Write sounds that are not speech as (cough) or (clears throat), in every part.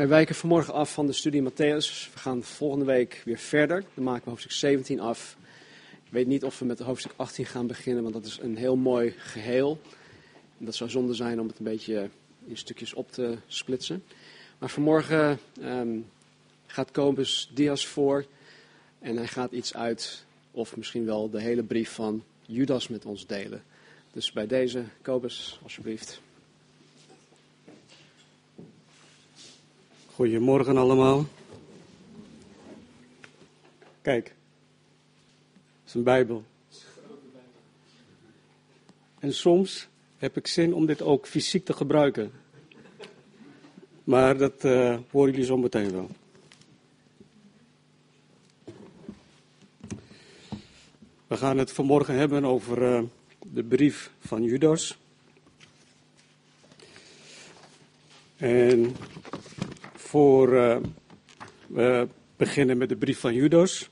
Wij wijken vanmorgen af van de studie Matthäus. We gaan volgende week weer verder. Dan maken we hoofdstuk 17 af. Ik weet niet of we met hoofdstuk 18 gaan beginnen, want dat is een heel mooi geheel. Dat zou zonde zijn om het een beetje in stukjes op te splitsen. Maar vanmorgen ehm, gaat Kobus Dias voor en hij gaat iets uit, of misschien wel de hele brief van Judas met ons delen. Dus bij deze, Kobus, alsjeblieft. Goedemorgen allemaal. Kijk, het is een Bijbel. En soms heb ik zin om dit ook fysiek te gebruiken. Maar dat uh, horen jullie zo meteen wel. We gaan het vanmorgen hebben over uh, de brief van Judas. En voor uh, we beginnen met de brief van Judas,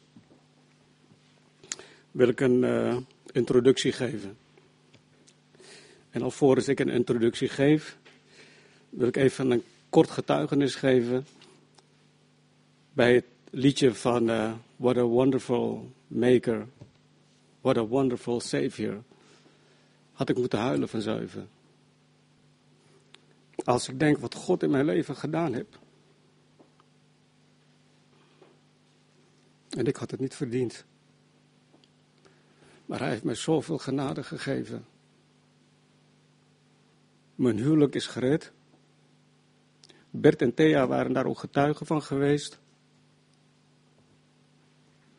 wil ik een uh, introductie geven. En alvorens ik een introductie geef, wil ik even een kort getuigenis geven bij het liedje van uh, What a Wonderful Maker, What a Wonderful Savior. Had ik moeten huilen van zuiver. Als ik denk wat God in mijn leven gedaan heeft. En ik had het niet verdiend. Maar hij heeft mij zoveel genade gegeven. Mijn huwelijk is gered. Bert en Thea waren daar ook getuigen van geweest.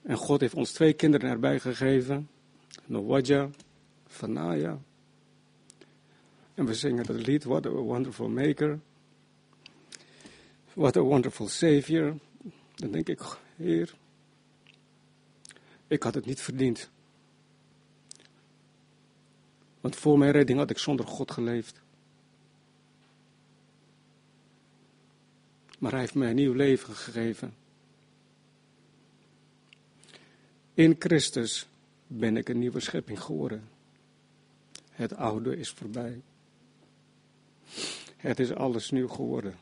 En God heeft ons twee kinderen erbij gegeven. Nowadja, Fanaya. En we zingen het lied, What a Wonderful Maker. What a Wonderful Savior. Dan denk ik, Heer, ik had het niet verdiend. Want voor mijn redding had ik zonder God geleefd. Maar hij heeft mij een nieuw leven gegeven. In Christus ben ik een nieuwe schepping geworden. Het oude is voorbij. Het is alles nieuw geworden.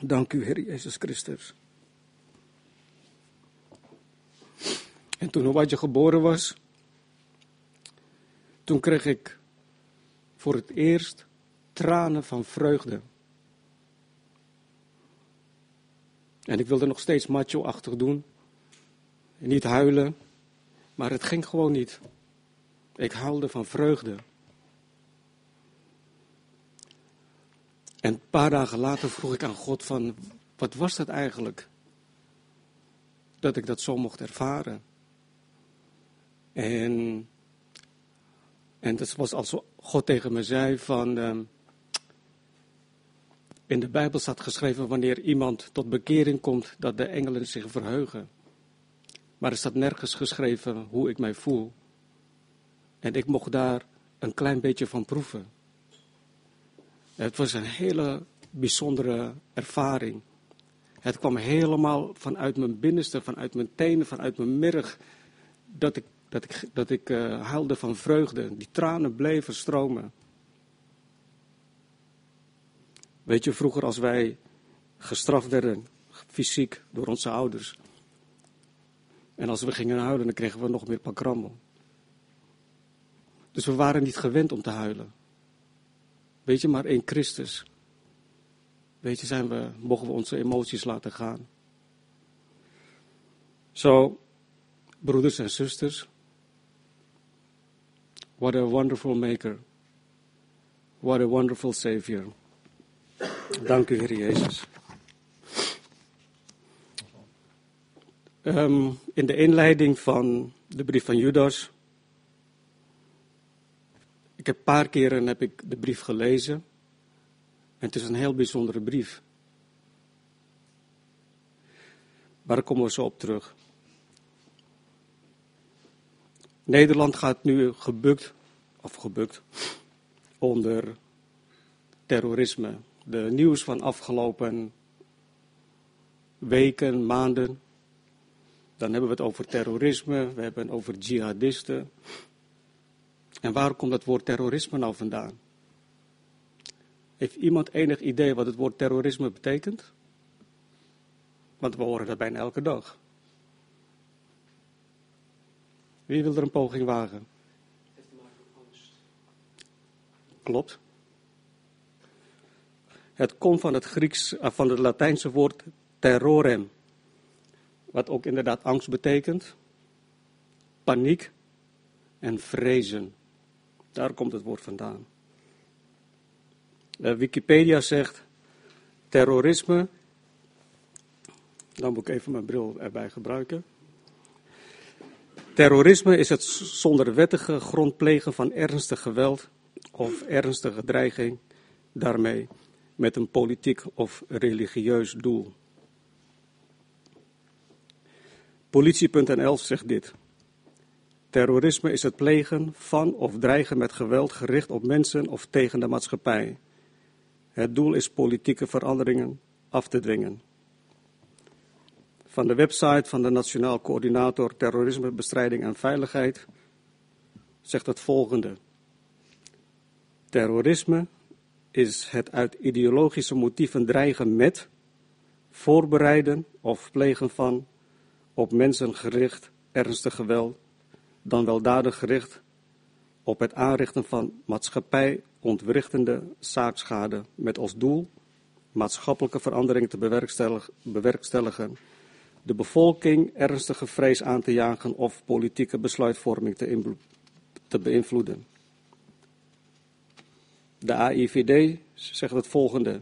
Dank u, Heer Jezus Christus. En toen je geboren was, toen kreeg ik voor het eerst tranen van vreugde. En ik wilde nog steeds macho-achtig doen. En niet huilen. Maar het ging gewoon niet. Ik huilde van vreugde. En een paar dagen later vroeg ik aan God van, wat was dat eigenlijk? Dat ik dat zo mocht ervaren. En, en dat was als God tegen me zei van, um, in de Bijbel staat geschreven wanneer iemand tot bekering komt, dat de engelen zich verheugen. Maar er staat nergens geschreven hoe ik mij voel. En ik mocht daar een klein beetje van proeven. Het was een hele bijzondere ervaring. Het kwam helemaal vanuit mijn binnenste, vanuit mijn tenen, vanuit mijn merg. Dat ik dat ik, dat ik uh, huilde van vreugde. Die tranen bleven stromen. Weet je, vroeger als wij gestraft werden, fysiek, door onze ouders. En als we gingen huilen, dan kregen we nog meer pakrammel. Dus we waren niet gewend om te huilen. Weet je, maar in Christus. Weet je, zijn we, mogen we onze emoties laten gaan. Zo, broeders en zusters, What a wonderful maker. What a wonderful savior. Dank u, Heer Jezus. Um, in de inleiding van de brief van Judas. Ik heb een paar keren heb ik de brief gelezen. En het is een heel bijzondere brief. Maar daar komen we zo op terug. Nederland gaat nu gebukt, of gebukt, onder terrorisme. De nieuws van afgelopen weken, maanden. Dan hebben we het over terrorisme, we hebben het over jihadisten. En waar komt dat woord terrorisme nou vandaan? Heeft iemand enig idee wat het woord terrorisme betekent? Want we horen dat bijna elke dag. Wie wil er een poging wagen? Klopt. Het komt van het Grieks, eh, van het Latijnse woord terrorem. Wat ook inderdaad angst betekent. Paniek en vrezen. Daar komt het woord vandaan. Uh, Wikipedia zegt terrorisme. Dan moet ik even mijn bril erbij gebruiken. Terrorisme is het zonder wettige grond plegen van ernstig geweld of ernstige dreiging daarmee met een politiek of religieus doel. Politie.nl zegt dit. Terrorisme is het plegen van of dreigen met geweld gericht op mensen of tegen de maatschappij. Het doel is politieke veranderingen af te dwingen. Van de website van de Nationaal Coördinator Terrorismebestrijding en Veiligheid zegt het volgende. Terrorisme is het uit ideologische motieven dreigen met, voorbereiden of plegen van op mensen gericht ernstig geweld, dan weldadig gericht op het aanrichten van maatschappij ontwrichtende zaakschade met als doel maatschappelijke veranderingen te bewerkstelligen, de bevolking ernstige vrees aan te jagen of politieke besluitvorming te, beïnvloeden. De AIVD zegt het volgende.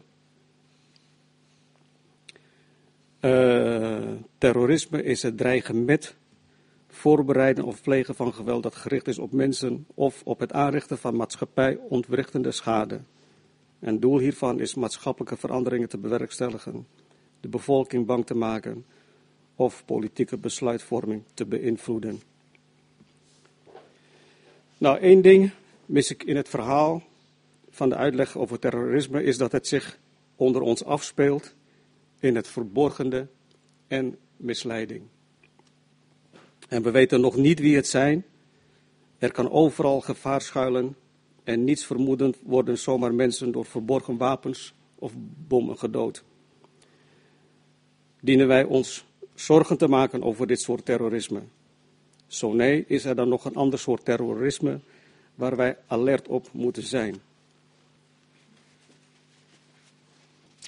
Uh, terrorisme is het dreigen met, voorbereiden of plegen van geweld dat gericht is op mensen of op het aanrichten van maatschappij ontwrichtende schade. En doel hiervan is maatschappelijke veranderingen te bewerkstelligen, de bevolking bang te maken of politieke besluitvorming te beïnvloeden. Nou, één ding mis ik in het verhaal van de uitleg over terrorisme is dat het zich onder ons afspeelt in het verborgende en misleiding. En we weten nog niet wie het zijn. Er kan overal gevaar schuilen en niets vermoedend worden zomaar mensen door verborgen wapens of bommen gedood. Dienen wij ons zorgen te maken over dit soort terrorisme? Zo nee, is er dan nog een ander soort terrorisme waar wij alert op moeten zijn?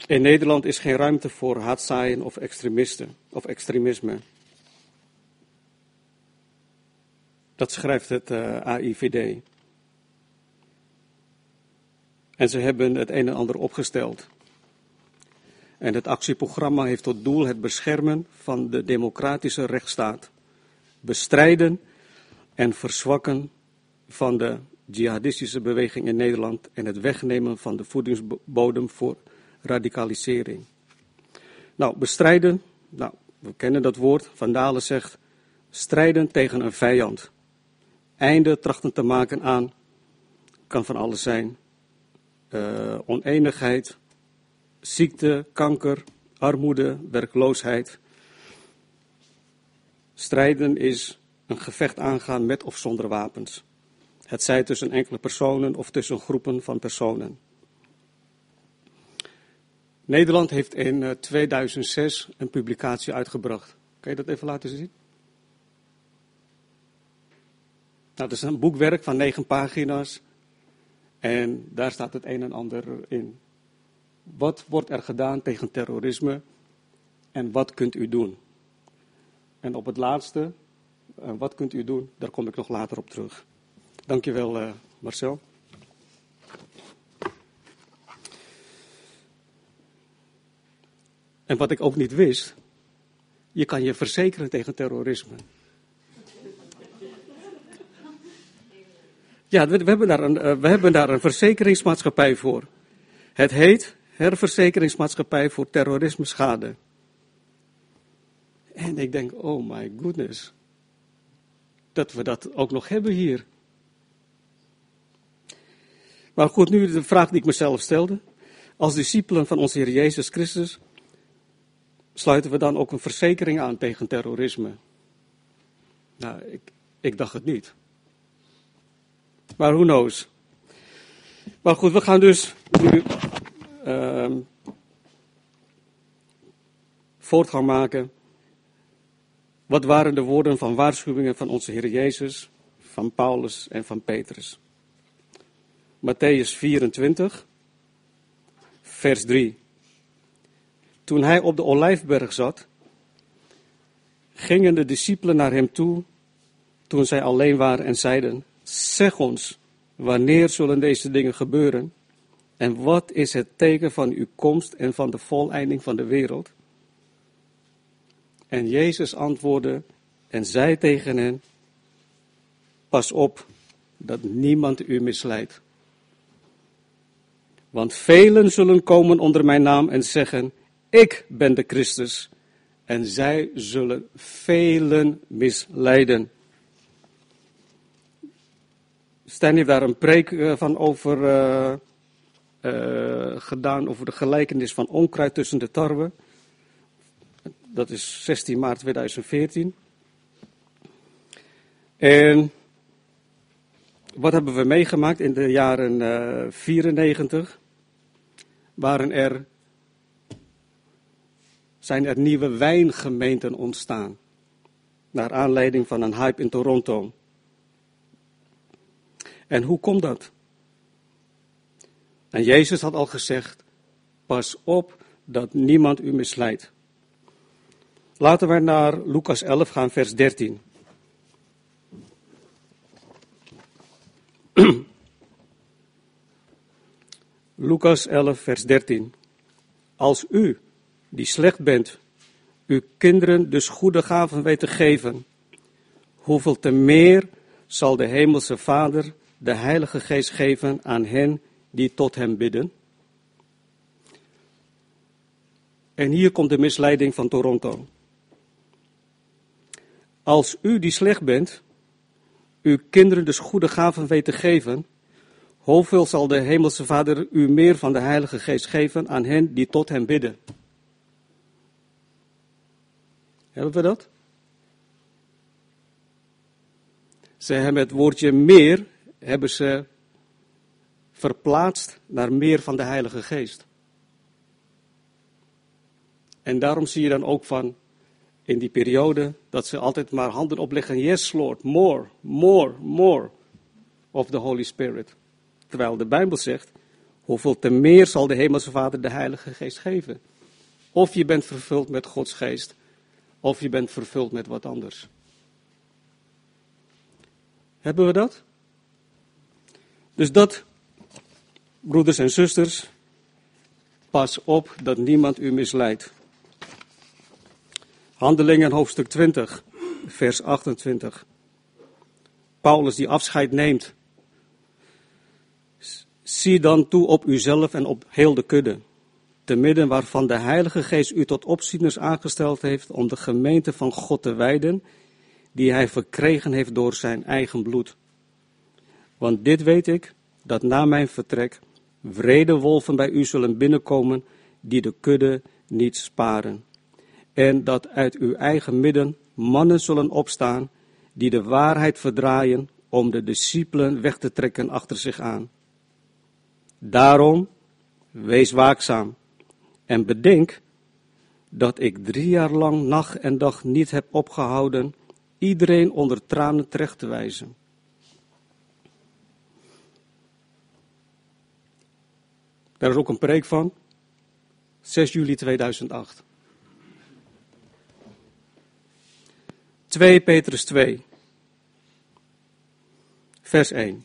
In Nederland is geen ruimte voor haatzaaien of extremisten of extremisme. Dat schrijft het eh, AIVD. En ze hebben het een en ander opgesteld. En het actieprogramma heeft tot doel het beschermen van de democratische rechtsstaat, bestrijden en verzwakken van de jihadistische beweging in Nederland en het wegnemen van de voedingsbodem voor radicalisering. Nou, bestrijden, nou, we kennen dat woord. Van Dalen zegt, strijden tegen een vijand. Einde trachten te maken aan, kan van alles zijn. Uh, oneenigheid, ziekte, kanker, armoede, werkloosheid. Strijden is een gevecht aangaan met of zonder wapens. Het zij tussen enkele personen of tussen groepen van personen. Nederland heeft in 2006 eh, een publicatie uitgebracht. Kan je dat even laten zien? Nou, dat is een boekwerk van negen pagina's. En daar staat het een en ander in. Wat wordt er gedaan tegen terrorisme en wat kunt u doen? En op het laatste, eh, wat kunt u doen, daar kom ik nog later op terug. Dankjewel, uh, Marcel. En wat ik ook niet wist, je kan je verzekeren tegen terrorisme. Ja, we, hebben daar een, eh, we hebben daar een verzekeringsmaatschappij voor. Het heet Herverzekeringsmaatschappij voor Terrorisme Schade. En ik denk, oh my goodness, dat we dat ook nog hebben hier. Maar goed, nu de vraag die ik mezelf stelde. Als discipelen van onze Heer Jezus Christus sluiten we dan ook een verzekering aan tegen terrorisme? Nou, ik, ik dacht het niet. Maar who knows? Maar goed, we gaan dus nu ehm, voortgang maken. Wat waren de woorden van waarschuwingen van onze Heer Jezus, van Paulus en van Petrus? Matthäus 24, vers 3. Toen hij op de olijfberg zat, gingen de discipelen naar hem toe toen zij alleen waren en zeiden: Zeg ons, wanneer zullen deze dingen gebeuren? En wat is het teken van uw komst en van de voleinding van de wereld? En Jezus antwoordde en zei tegen hen: Pas op dat niemand u misleidt. Want velen zullen komen onder mijn naam en zeggen: Ik ben de Christus. En zij zullen velen misleiden. Stijn heeft daar een preek eh, van over uh, gedaan, over de gelijkenis van onkruid tussen de tarwe. Dat is 16 maart 2014. En wat hebben we meegemaakt in de jaren uh, 94? Waren er, zijn er nieuwe wijngemeenten ontstaan. Naar aanleiding van een hype in Toronto. En hoe komt dat? En Jezus had al gezegd: pas op dat niemand u misleidt. Laten we naar Lucas 11 gaan, vers 13. (clears throat) Lucas 11, vers 13. Als u, die slecht bent, uw kinderen dus goede gaven weet te geven, hoeveel te meer zal de Hemelse Vader de Heilige Geest geven aan hen die tot Hem bidden? En hier komt de misleiding van Toronto. Als u die slecht bent, uw kinderen dus goede gaven weet te geven, hoeveel zal de Hemelse Vader u meer van de Heilige Geest geven aan hen die tot Hem bidden? Hebben we dat? Ze hebben het woordje meer hebben ze verplaatst naar meer van de Heilige Geest. En daarom zie je dan ook van in die periode dat ze altijd maar handen opleggen. Yes, Lord, more, more, more of the Holy Spirit. Terwijl de Bijbel zegt, hoeveel te meer zal de Hemelse Vader de Heilige Geest geven. Of je bent vervuld met Gods Geest, of je bent vervuld met wat anders. Hebben we dat? Dus dat, broeders en zusters, pas op dat niemand u misleidt. Handelingen hoofdstuk 20, vers 28. Paulus die afscheid neemt. Zie dan toe op uzelf en op heel de kudde, te midden waarvan de Heilige Geest u tot opzieners aangesteld heeft om de gemeente van God te wijden, die hij verkregen heeft door zijn eigen bloed. Want dit weet ik, dat na mijn vertrek vrede wolven bij u zullen binnenkomen, die de kudde niet sparen. En dat uit uw eigen midden mannen zullen opstaan, die de waarheid verdraaien om de discipelen weg te trekken achter zich aan. Daarom, wees waakzaam en bedenk dat ik drie jaar lang nacht en dag niet heb opgehouden iedereen onder tranen terecht te wijzen. Daar is ook een preek van. 6 juli 2008. 2 Petrus 2. Vers 1.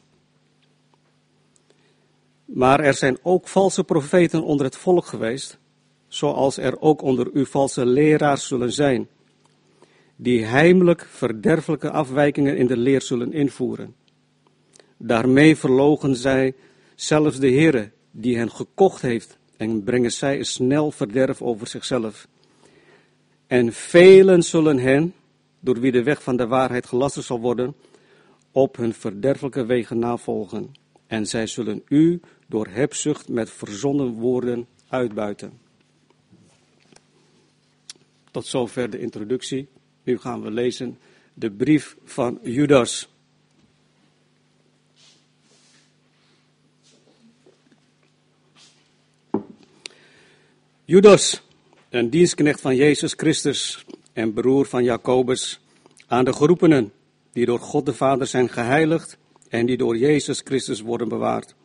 Maar er zijn ook valse profeten onder het volk geweest, zoals er ook onder u valse leraars zullen zijn, die heimelijk verderfelijke afwijkingen in de leer zullen invoeren. Daarmee verlogen zij zelfs de Heere, die hen gekocht heeft, en brengen zij een snel verderf over zichzelf. En velen zullen hen, door wie de weg van de waarheid gelasterd zal worden, op hun verderfelijke wegen navolgen. En zij zullen u door hebzucht met verzonnen woorden uitbuiten. Tot zover de introductie. Nu gaan we lezen de brief van Judas. Judas, een dienstknecht van Jezus Christus en broer van Jacobus, aan de geroepenen die door God de Vader zijn geheiligd en die door Jezus Christus worden bewaard.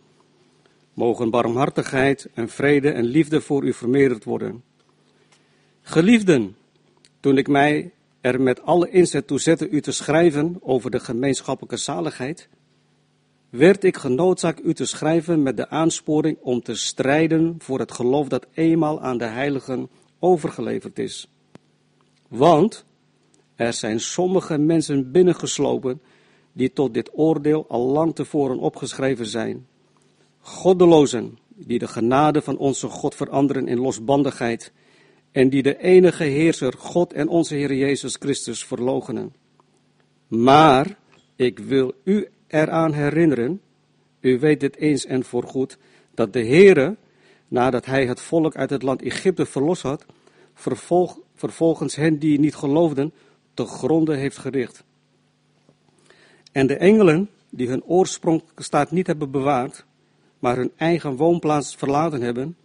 Mogen barmhartigheid en vrede en liefde voor u vermeerderd worden. Geliefden, toen ik mij er met alle inzet toe zette u te schrijven over de gemeenschappelijke zaligheid, werd ik genoodzaakt u te schrijven met de aansporing om te strijden voor het geloof dat eenmaal aan de heiligen overgeleverd is. Want er zijn sommige mensen binnengeslopen die tot dit oordeel al lang tevoren opgeschreven zijn. Goddelozen, die de genade van onze God veranderen in losbandigheid en die de enige heerser, God en onze Heer Jezus Christus verlogenen. Maar ik wil u eraan herinneren, u weet dit eens en voorgoed, dat de Heere, nadat hij het volk uit het land Egypte verlost had, vervolg, vervolgens hen die niet geloofden, te gronde heeft gericht. En de engelen, die hun oorspronkelijke staat niet hebben bewaard, maar hun eigen woonplaats verlaten hebben,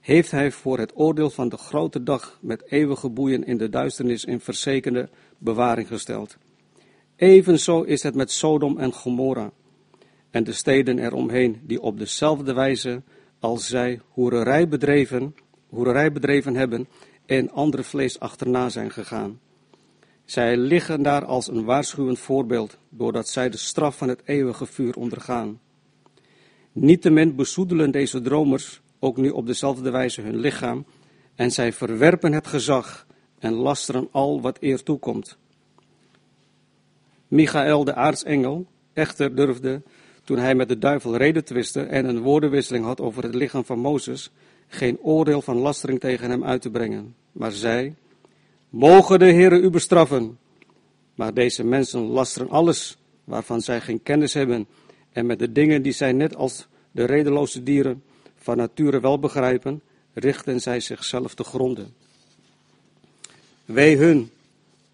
heeft hij voor het oordeel van de grote dag met eeuwige boeien in de duisternis in verzekerde bewaring gesteld. Evenzo is het met Sodom en Gomorra en de steden eromheen, die op dezelfde wijze als zij hoererij bedreven, hoererij bedreven hebben en andere vlees achterna zijn gegaan. Zij liggen daar als een waarschuwend voorbeeld, doordat zij de straf van het eeuwige vuur ondergaan. Niettemin bezoedelen deze dromers ook nu op dezelfde wijze hun lichaam, en zij verwerpen het gezag en lasteren al wat eer toekomt. Michael, de aartsengel, echter durfde, toen hij met de duivel reden twiste en een woordenwisseling had over het lichaam van Mozes, geen oordeel van lastering tegen hem uit te brengen, maar zei, mogen de Heere u bestraffen. Maar deze mensen lasteren alles waarvan zij geen kennis hebben en met de dingen die zij net als de redeloze dieren van nature wel begrijpen, richten zij zichzelf te gronden. Wee hun,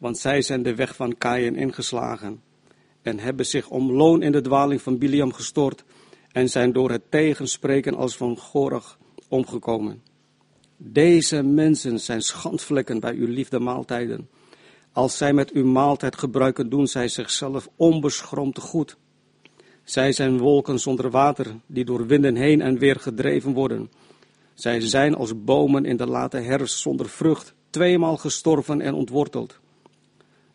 want zij zijn de weg van Kaïn ingeslagen en hebben zich om loon in de dwaling van Biliam gestort en zijn door het tegenspreken als van Gorach omgekomen. Deze mensen zijn schandvlekken bij uw liefde maaltijden. Als zij met uw maaltijd gebruiken, doen zij zichzelf onbeschroomd goed. Zij zijn wolken zonder water, die door winden heen en weer gedreven worden. Zij zijn als bomen in de late herfst zonder vrucht, tweemaal gestorven en ontworteld.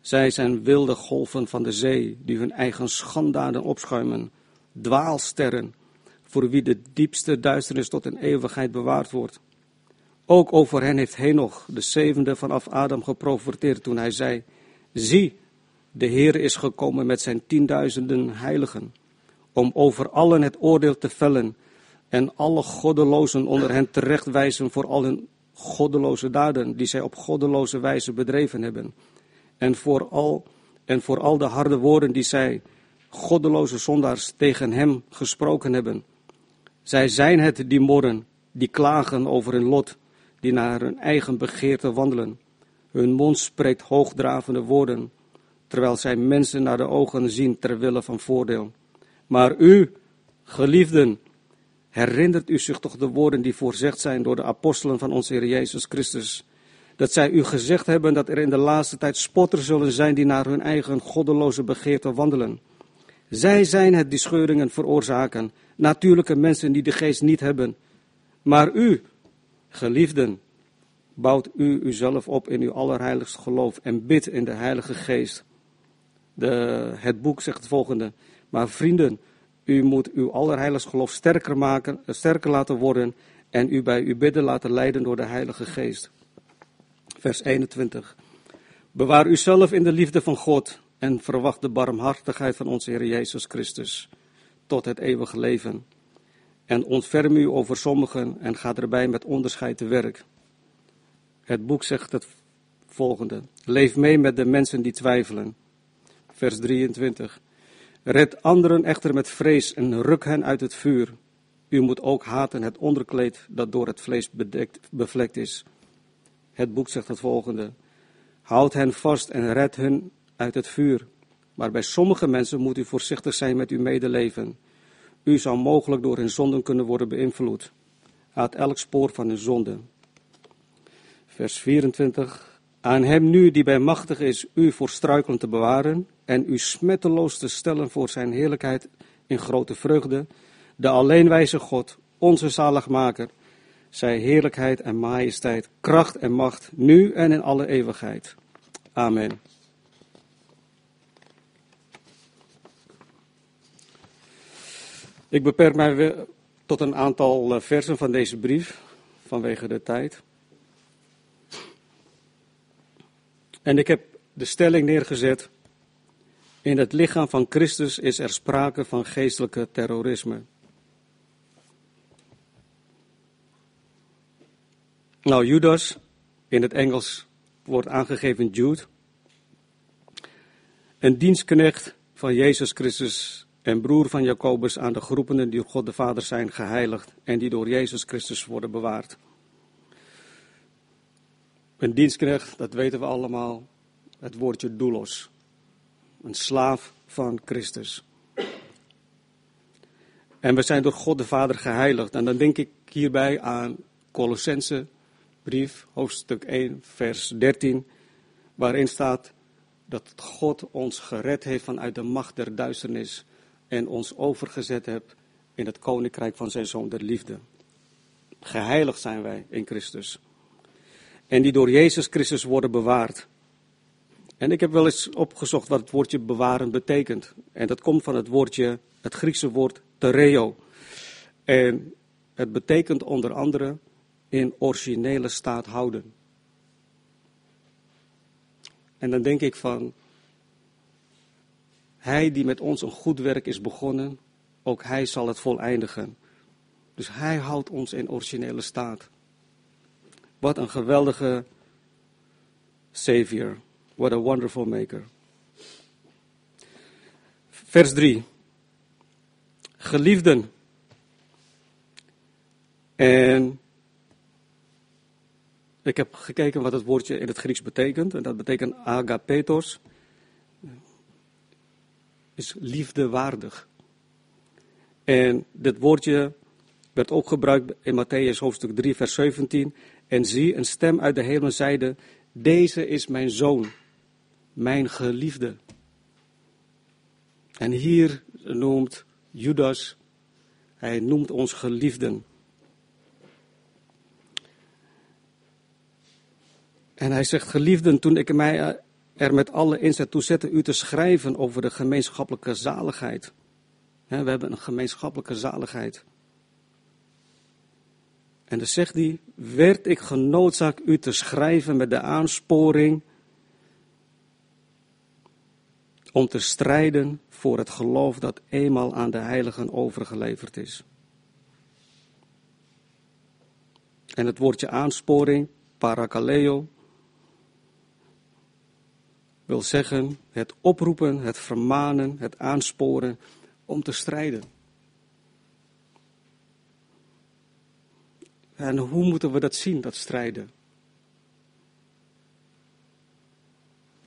Zij zijn wilde golven van de zee, die hun eigen schandaden opschuimen, dwaalsterren, voor wie de diepste duisternis tot in eeuwigheid bewaard wordt. Ook over hen heeft Henoch, de zevende vanaf Adam, geprofiteerd toen hij zei, zie, de Heer is gekomen met zijn tienduizenden heiligen om over allen het oordeel te vellen en alle goddelozen onder hen terechtwijzen voor al hun goddeloze daden die zij op goddeloze wijze bedreven hebben. En voor al, en voor al de harde woorden die zij, goddeloze zondaars, tegen hem gesproken hebben. Zij zijn het die morren, die klagen over hun lot, die naar hun eigen begeerte wandelen. Hun mond spreekt hoogdravende woorden, terwijl zij mensen naar de ogen zien ter wille van voordeel. Maar u, geliefden, herinnert u zich toch de woorden die voorzegd zijn door de apostelen van onze Heer Jezus Christus. Dat zij u gezegd hebben dat er in de laatste tijd spotters zullen zijn die naar hun eigen goddeloze begeerte wandelen. Zij zijn het die scheuringen veroorzaken, natuurlijke mensen die de geest niet hebben. Maar u, geliefden, bouwt u uzelf op in uw allerheiligst geloof en bidt in de Heilige Geest. De, het boek zegt het volgende. Maar vrienden, u moet uw allerheiligst geloof sterker, maken, sterker laten worden en u bij uw bidden laten leiden door de Heilige Geest. Vers 21. Bewaar uzelf in de liefde van God en verwacht de barmhartigheid van onze Heer Jezus Christus tot het eeuwige leven. En ontferm u over sommigen en ga erbij met onderscheid te werk. Het boek zegt het volgende. Leef mee met de mensen die twijfelen. Vers 23. Red anderen echter met vrees en ruk hen uit het vuur. U moet ook haten het onderkleed dat door het vlees bedekt, bevlekt is. Het boek zegt het volgende. Houd hen vast en red hen uit het vuur. Maar bij sommige mensen moet u voorzichtig zijn met uw medeleven. U zou mogelijk door hun zonden kunnen worden beïnvloed. Haat elk spoor van hun zonde. vers 24. Aan hem nu die bij machtig is u voor struikelen te bewaren en u smetteloos te stellen voor zijn heerlijkheid in grote vreugde, de alleenwijze God, onze zaligmaker, zij heerlijkheid en majesteit, kracht en macht, nu en in alle eeuwigheid. Amen. Ik beperk mij weer tot een aantal eh, versen van deze brief, vanwege de tijd. En ik heb de stelling neergezet. In het lichaam van Christus is er sprake van geestelijke terrorisme. Nou, Judas, in het Engels wordt aangegeven Jude, een dienstknecht van Jezus Christus en broer van Jacobus aan de groepenen die God de Vader zijn geheiligd en die door Jezus Christus worden bewaard. Een dienstknecht, dat weten we allemaal, het woordje doulos. Een slaaf van Christus. En we zijn door God de Vader geheiligd. En dan denk ik hierbij aan Colossense brief, hoofdstuk 1, vers 13, waarin staat dat God ons gered heeft vanuit de macht der duisternis en ons overgezet hebt in het koninkrijk van zijn zoon der liefde. Geheiligd zijn wij in Christus. En die door Jezus Christus worden bewaard. En ik heb wel eens opgezocht wat het woordje bewaren betekent. En dat komt van het woordje, het Griekse woord tereo. En het betekent onder andere in originele staat houden. En dan denk ik van, hij die met ons een goed werk is begonnen, ook hij zal het voleindigen. Dus hij houdt ons in originele staat. Wat een geweldige Savior. What a wonderful maker. Vers 3. Geliefden. En ik heb gekeken wat het woordje in het Grieks betekent. En dat betekent agapetos is liefdewaardig. En dit woordje werd ook gebruikt in Matthäus hoofdstuk 3, vers 17. En zie, een stem uit de hemel zeide, deze is mijn zoon, mijn geliefde. En hier noemt Judas, hij noemt ons geliefden. En hij zegt, geliefden, toen ik mij er met alle inzet toe zetten u te schrijven over de gemeenschappelijke zaligheid. we hebben een gemeenschappelijke zaligheid. En dan zegt hij, werd ik genoodzaakt u te schrijven met de aansporing om te strijden voor het geloof dat eenmaal aan de heiligen overgeleverd is. En het woordje aansporing, parakaleo, wil zeggen het oproepen, het vermanen, het aansporen om te strijden. En hoe moeten we dat zien, dat strijden?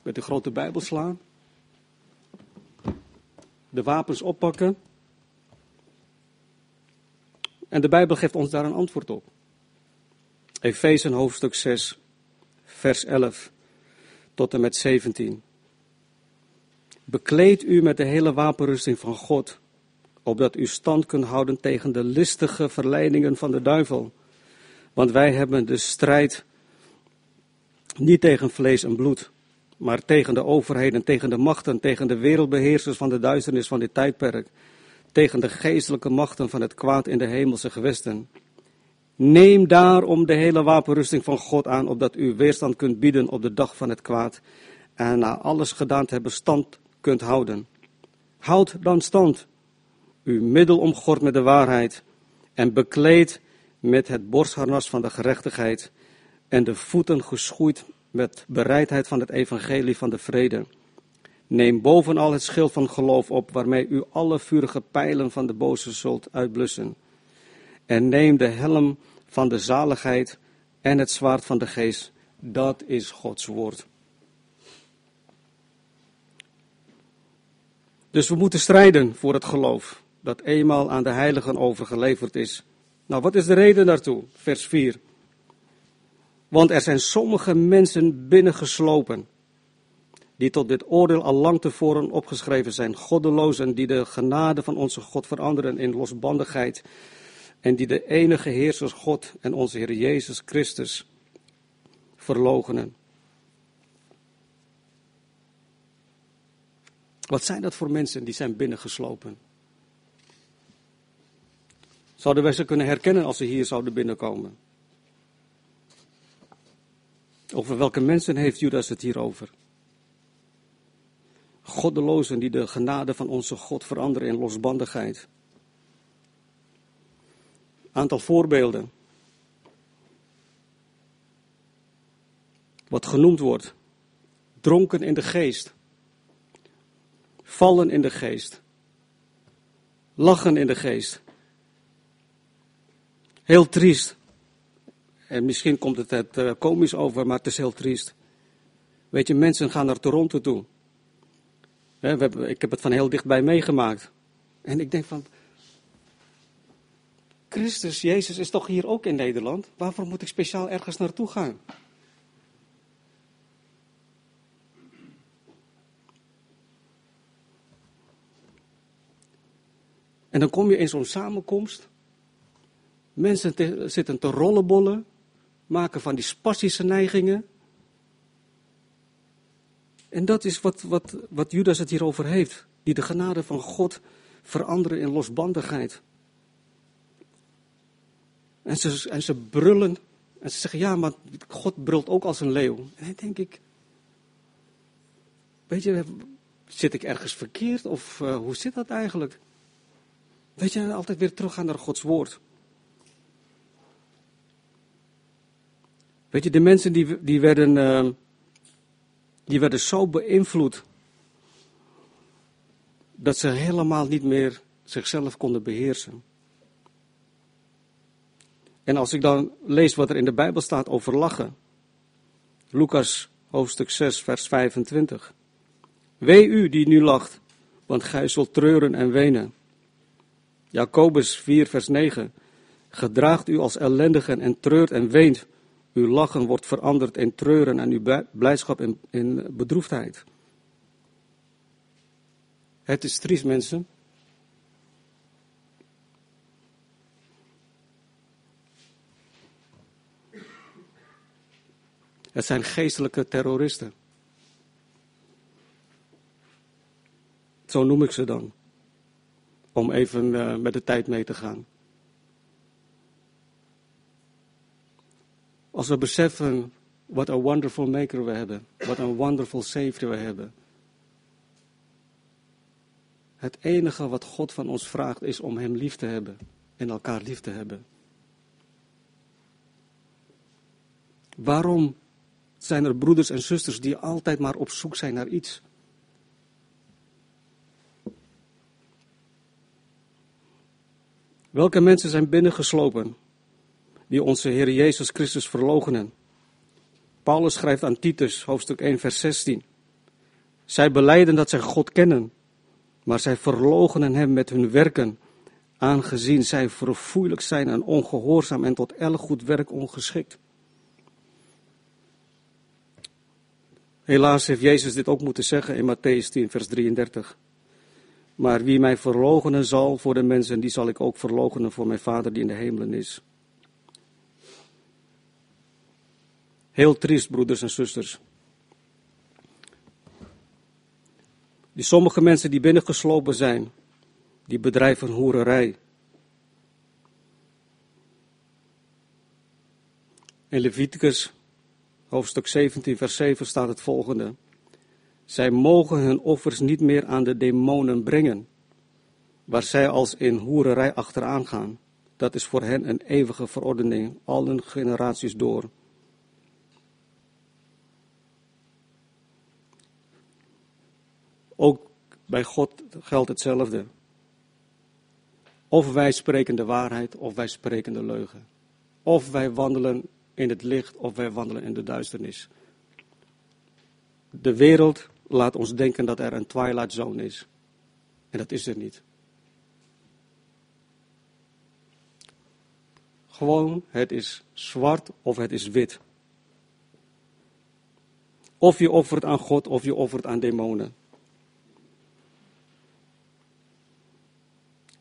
Met de grote Bijbel slaan? De wapens oppakken? En de Bijbel geeft ons daar een antwoord op. Efeze hoofdstuk 6, vers 11 tot en met 17. Bekleed u met de hele wapenrusting van God, opdat u stand kunt houden tegen de listige verleidingen van de duivel. Want wij hebben de strijd niet tegen vlees en bloed, maar tegen de overheden, tegen de machten, tegen de wereldbeheersers van de duisternis van dit tijdperk, tegen de geestelijke machten van het kwaad in de hemelse gewesten. Neem daarom de hele wapenrusting van God aan, opdat u weerstand kunt bieden op de dag van het kwaad en na alles gedaan te hebben stand kunt houden. Houd dan stand, uw middel omgord met de waarheid en bekleed met het borstharnas van de gerechtigheid en de voeten geschoeid met bereidheid van het evangelie van de vrede. Neem bovenal het schild van geloof op, waarmee u alle vurige pijlen van de boze zult uitblussen. En neem de helm van de zaligheid en het zwaard van de geest. Dat is Gods woord. Dus we moeten strijden voor het geloof dat eenmaal aan de heiligen overgeleverd is. Nou, wat is de reden daartoe? Vers 4. Want er zijn sommige mensen binnengeslopen, die tot dit oordeel al lang tevoren opgeschreven zijn. Goddelozen die de genade van onze God veranderen in losbandigheid. En die de enige Heerser God en onze Heer Jezus Christus verlogenen. Wat zijn dat voor mensen die zijn binnengeslopen? Zouden wij ze kunnen herkennen als ze hier zouden binnenkomen? Over welke mensen heeft Judas het hier over? Goddelozen die de genade van onze God veranderen in losbandigheid. Aantal voorbeelden. Wat genoemd wordt. Dronken in de geest. Vallen in de geest. Lachen in de geest. Heel triest. En misschien komt het het uh, komisch over, maar het is heel triest. Weet je, mensen gaan naar Toronto toe. ik heb het van heel dichtbij meegemaakt. En ik denk van, Christus, Jezus is toch hier ook in Nederland? Waarvoor moet ik speciaal ergens naartoe gaan? En dan kom je in zo'n samenkomst. Mensen te, zitten te rollenbollen, maken van die spastische neigingen. En dat is wat, wat, wat Judas het hierover heeft. Die de genade van God veranderen in losbandigheid. En ze, en ze brullen. En ze zeggen, ja, maar God brult ook als een leeuw. En dan denk ik, weet je, zit ik ergens verkeerd? Of uh, hoe zit dat eigenlijk? Weet je, altijd weer teruggaan naar Gods woord. Weet je, de mensen die, die, werden, uh, die werden zo beïnvloed dat ze helemaal niet meer zichzelf konden beheersen. En als ik dan lees wat er in de Bijbel staat over lachen. Lucas hoofdstuk 6, vers 25. Wee u die nu lacht, want gij zult treuren en wenen. Jacobus 4, vers 9. Gedraagt u als ellendigen en treurt en weent. Uw lachen wordt veranderd in treuren en uw blijdschap in, in bedroefdheid. Het is triest, mensen. Het zijn geestelijke terroristen. Zo noem ik ze dan. Om even uh, met de tijd mee te gaan. Als we beseffen wat een wonderful maker we hebben. Wat een wonderful savior we hebben. Het enige wat God van ons vraagt is om Hem lief te hebben. En elkaar lief te hebben. Waarom zijn er broeders en zusters die altijd maar op zoek zijn naar iets? Welke mensen zijn binnengeslopen die onze Heer Jezus Christus verloochenen? Paulus schrijft aan Titus, hoofdstuk 1, vers 16. Zij beleiden dat zij God kennen, maar zij verloochenen hem met hun werken, aangezien zij verfoeilijk zijn en ongehoorzaam en tot elk goed werk ongeschikt. Helaas heeft Jezus dit ook moeten zeggen in Matthäus 10, vers 33. Maar wie mij verloochenen zal voor de mensen, die zal ik ook verloochenen voor mijn Vader die in de hemelen is. Heel triest, broeders en zusters. Die sommige mensen die binnengeslopen zijn, die bedrijven hoererij. In Leviticus hoofdstuk 17, vers 7 staat het volgende. Zij mogen hun offers niet meer aan de demonen brengen, waar zij als in hoererij achteraan gaan. Dat is voor hen een eeuwige verordening, alle generaties door. Ook bij God geldt hetzelfde. Of wij spreken de waarheid, of wij spreken de leugen. Of wij wandelen in het licht, of wij wandelen in de duisternis. De wereld laat ons denken dat er een twilight zone is. En dat is er niet. Gewoon, het is zwart of het is wit. Of je offert aan God of je offert aan demonen.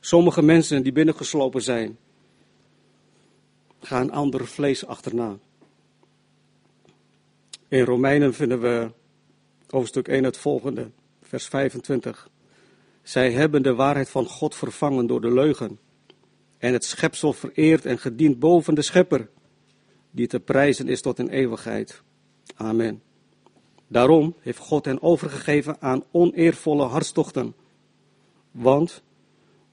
Sommige mensen die binnengeslopen zijn, gaan ander vlees achterna. In Romeinen vinden we hoofdstuk 1 het volgende, vers 25. Zij hebben de waarheid van God vervangen door de leugen en het schepsel vereerd en gediend boven de schepper, die te prijzen is tot in eeuwigheid. Amen. Daarom heeft God hen overgegeven aan oneervolle hartstochten, want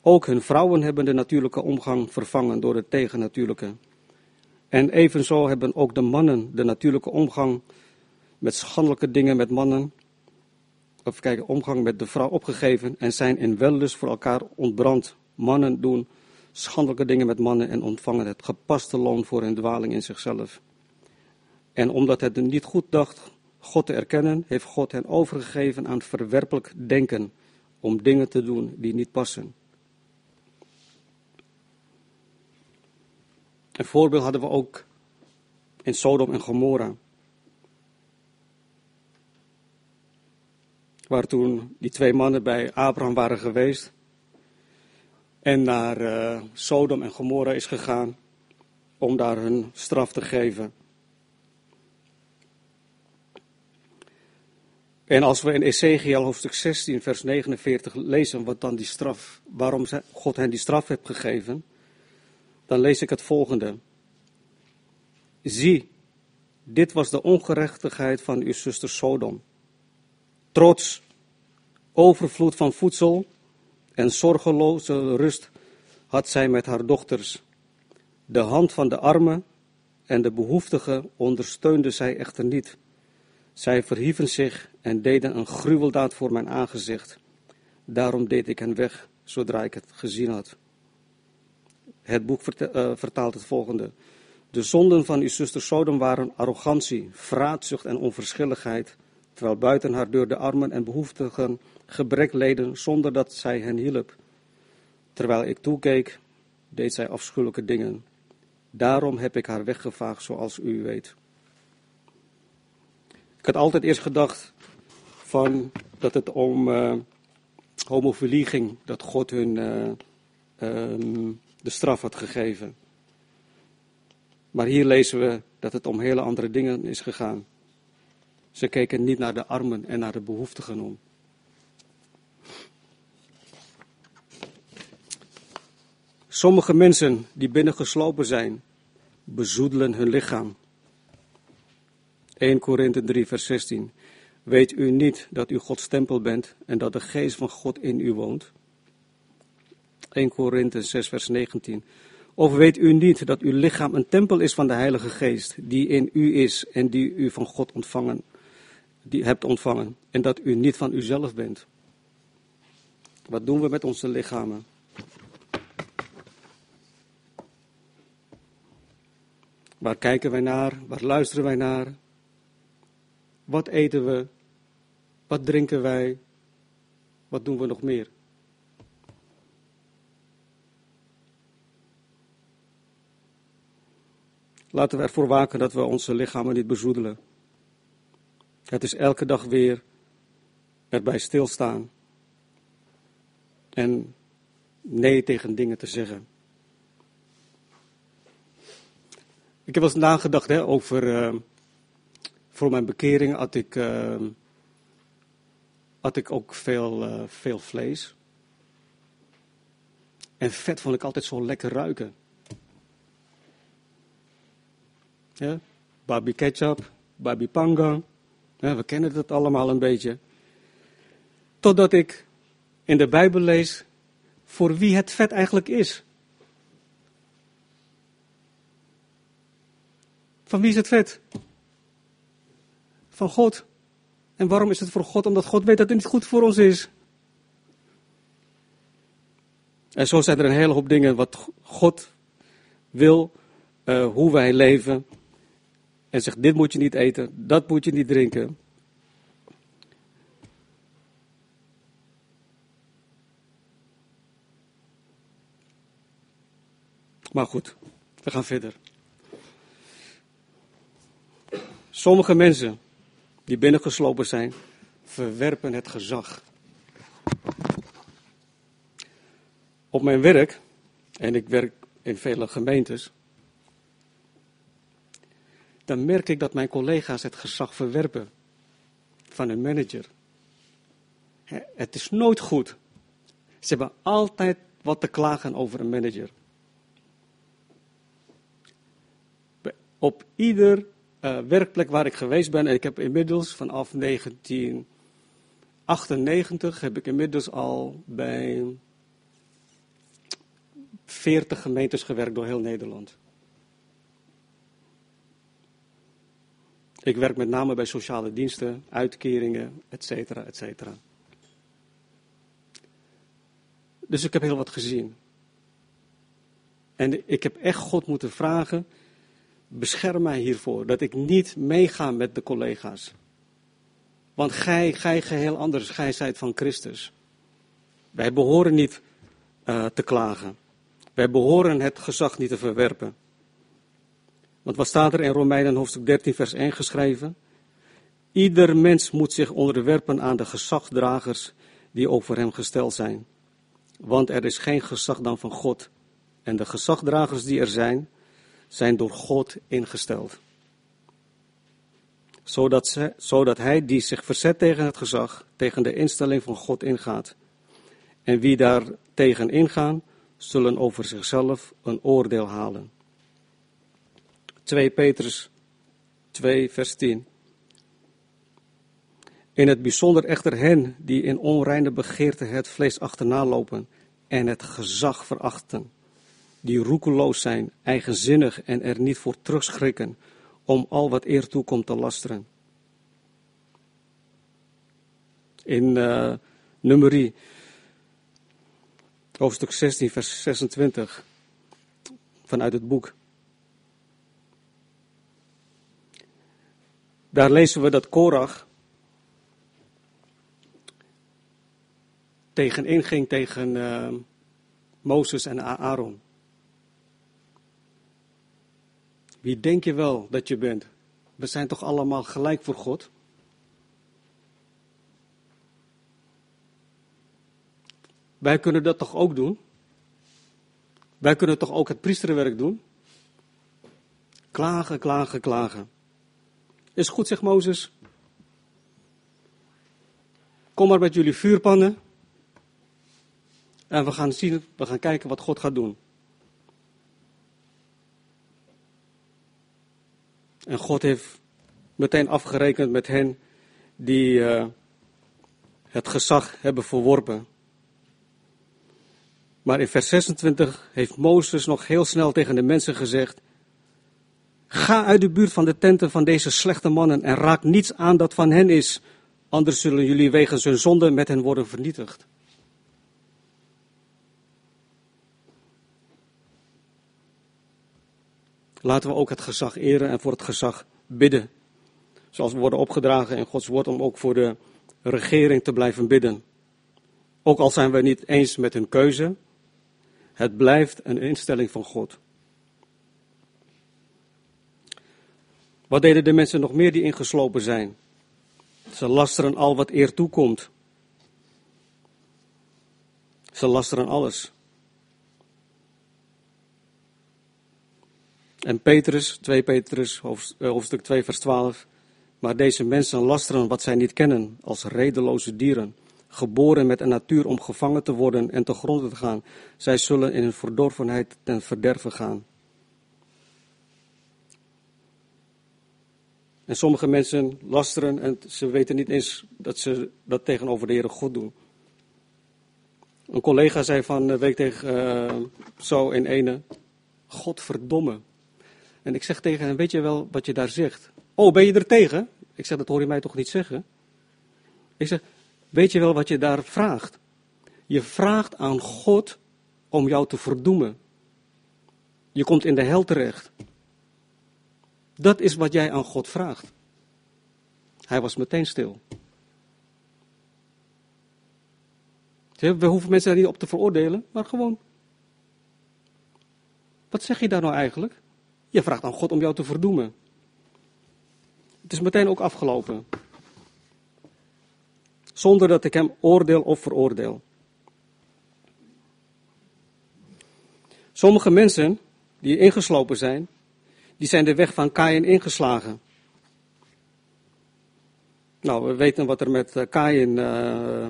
ook hun vrouwen hebben de natuurlijke omgang vervangen door de tegennatuurlijke. En evenzo hebben ook de mannen de natuurlijke omgang met schandelijke dingen met mannen, of kijk, omgang met de vrouw opgegeven en zijn in wellust voor elkaar ontbrand. Mannen doen schandelijke dingen met mannen en ontvangen het gepaste loon voor hun dwaling in zichzelf. En omdat het niet goed dacht God te erkennen, heeft God hen overgegeven aan verwerpelijk denken om dingen te doen die niet passen. Een voorbeeld hadden we ook in Sodom en Gomorra. Waar toen die twee mannen bij Abraham waren geweest. En naar uh, Sodom en Gomorra is gegaan om daar hun straf te geven. En als we in Ezekiel hoofdstuk 16, vers 49 lezen wat dan die straf, waarom God hen die straf heeft gegeven, dan lees ik het volgende. Zie, dit was de ongerechtigheid van uw zuster Sodom. Trots, overvloed van voedsel en zorgeloze rust had zij met haar dochters. De hand van de armen en de behoeftigen ondersteunde zij echter niet. Zij verhieven zich en deden een gruweldaad voor mijn aangezicht. Daarom deed ik hen weg, zodra ik het gezien had. Het boek eh, vertaalt het volgende. De zonden van uw zuster Sodom waren arrogantie, vraatzucht en onverschilligheid, terwijl buiten haar deur de armen en behoeftigen gebrek leden zonder dat zij hen hielp. Terwijl ik toekeek, deed zij afschuwelijke dingen. Daarom heb ik haar weggevaagd zoals u weet. Ik had altijd eerst gedacht van dat het om uh, homofilie ging, dat God hun uh, um, de straf had gegeven. Maar hier lezen we dat het om hele andere dingen is gegaan. Ze keken niet naar de armen en naar de behoeftigen om. Sommige mensen die binnengeslopen zijn, bezoedelen hun lichaam. 1 Korinthe 3, vers 16. Weet u niet dat u Gods tempel bent en dat de geest van God in u woont? 1 Korinthe 6, vers 19. Of weet u niet dat uw lichaam een tempel is van de Heilige Geest, die in u is en die u van God ontvangen, die hebt ontvangen, en dat u niet van uzelf bent? Wat doen we met onze lichamen? Waar kijken wij naar? Waar luisteren wij naar? Wat eten we? Wat drinken wij? Wat doen we nog meer? Laten we ervoor waken dat we onze lichamen niet bezoedelen. Het is elke dag weer erbij stilstaan. En nee tegen dingen te zeggen. Ik heb wel eens nagedacht hè, over. Uh, voor mijn bekering had ik. Had ik ook veel, uh, veel vlees. En vet vond ik altijd zo lekker ruiken. Ja? Babi ketchup, babi panga. Ja, we kennen het allemaal een beetje. Totdat ik in de Bijbel lees voor wie het vet eigenlijk is. Van wie is het vet? Van God. En waarom is het voor God? Omdat God weet dat het niet goed voor ons is. En zo zijn er een hele hoop dingen wat God wil, uh, hoe wij leven. En zegt, dit moet je niet eten, dat moet je niet drinken. Maar goed, we gaan verder. Sommige mensen die binnengeslopen zijn, verwerpen het gezag. Op mijn werk, en ik werk in vele gemeentes, dan merk ik dat mijn collega's het gezag verwerpen van een manager. Het is nooit goed. Ze hebben altijd wat te klagen over een manager. Op ieder uh, werkplek waar ik geweest ben, en ik heb inmiddels vanaf 1998 heb ik inmiddels al bij 40 gemeentes gewerkt door heel Nederland. Ik werk met name bij sociale diensten, uitkeringen, et cetera, et cetera. Dus ik heb heel wat gezien. En ik heb echt God moeten vragen, bescherm mij hiervoor, dat ik niet meega met de collega's. Want gij, gij geheel anders, gij zijt van Christus. Wij behoren niet uh, te klagen. Wij behoren het gezag niet te verwerpen. Want wat staat er in Romeinen hoofdstuk 13, vers 1 geschreven? Ieder mens moet zich onderwerpen aan de gezagdragers die over hem gesteld zijn. Want er is geen gezag dan van God. En de gezagdragers die er zijn, zijn door God ingesteld. Zodat, ze, zodat hij die zich verzet tegen het gezag, tegen de instelling van God ingaat. En wie daar tegen ingaan, zullen over zichzelf een oordeel halen. 2 Petrus 2, vers 10. In het bijzonder echter hen die in onreine begeerte het vlees achterna lopen en het gezag verachten, die roekeloos zijn, eigenzinnig en er niet voor terugschrikken om al wat eer toekomt te lasteren. In uh, nummerie, hoofdstuk 16, vers 26, vanuit het boek. Daar lezen we dat Korach tegenin ging tegen uh, Mozes en Aaron. Wie denk je wel dat je bent? We zijn toch allemaal gelijk voor God? Wij kunnen dat toch ook doen? Wij kunnen toch ook het priesterwerk doen? Klagen, klagen, klagen. Is goed, zegt Mozes. Kom maar met jullie vuurpannen. En we gaan zien, we gaan kijken wat God gaat doen. En God heeft meteen afgerekend met hen die uh, het gezag hebben verworpen. Maar in vers 26 heeft Mozes nog heel snel tegen de mensen gezegd: Ga uit de buurt van de tenten van deze slechte mannen en raak niets aan dat van hen is, anders zullen jullie wegens hun zonde met hen worden vernietigd. Laten we ook het gezag eren en voor het gezag bidden. Zoals we worden opgedragen in Gods woord om ook voor de regering te blijven bidden. Ook al zijn we niet eens met hun keuze, het blijft een instelling van God. Wat deden de mensen nog meer die ingeslopen zijn? Ze lasteren al wat eer toekomt. Ze lasteren alles. En Petrus, 2 Petrus, eh, hoofdstuk 2, vers 12. Maar deze mensen lasteren wat zij niet kennen, als redeloze dieren, geboren met een natuur om gevangen te worden en te gronden te gaan. Zij zullen in hun verdorvenheid ten verderven gaan. En sommige mensen lasteren en ze weten niet eens dat ze dat tegenover de Heere God doen. Een collega zei van een week tegen zo in ene, Godverdomme. En ik zeg tegen hem, weet je wel wat je daar zegt? Oh, ben je er tegen? Ik zeg, dat hoor je mij toch niet zeggen? Ik zeg, weet je wel wat je daar vraagt? Je vraagt aan God om jou te verdoemen. Je komt in de hel terecht. Dat is wat jij aan God vraagt. Hij was meteen stil. We hoeven mensen daar niet op te veroordelen, maar gewoon. Wat zeg je daar nou eigenlijk? Je vraagt aan God om jou te verdoemen. Het is meteen ook afgelopen. zonder dat ik hem oordeel of veroordeel. Sommige mensen die ingeslopen zijn, die zijn de weg van Kain ingeslagen. Nou, we weten wat er met eh, Kain uh,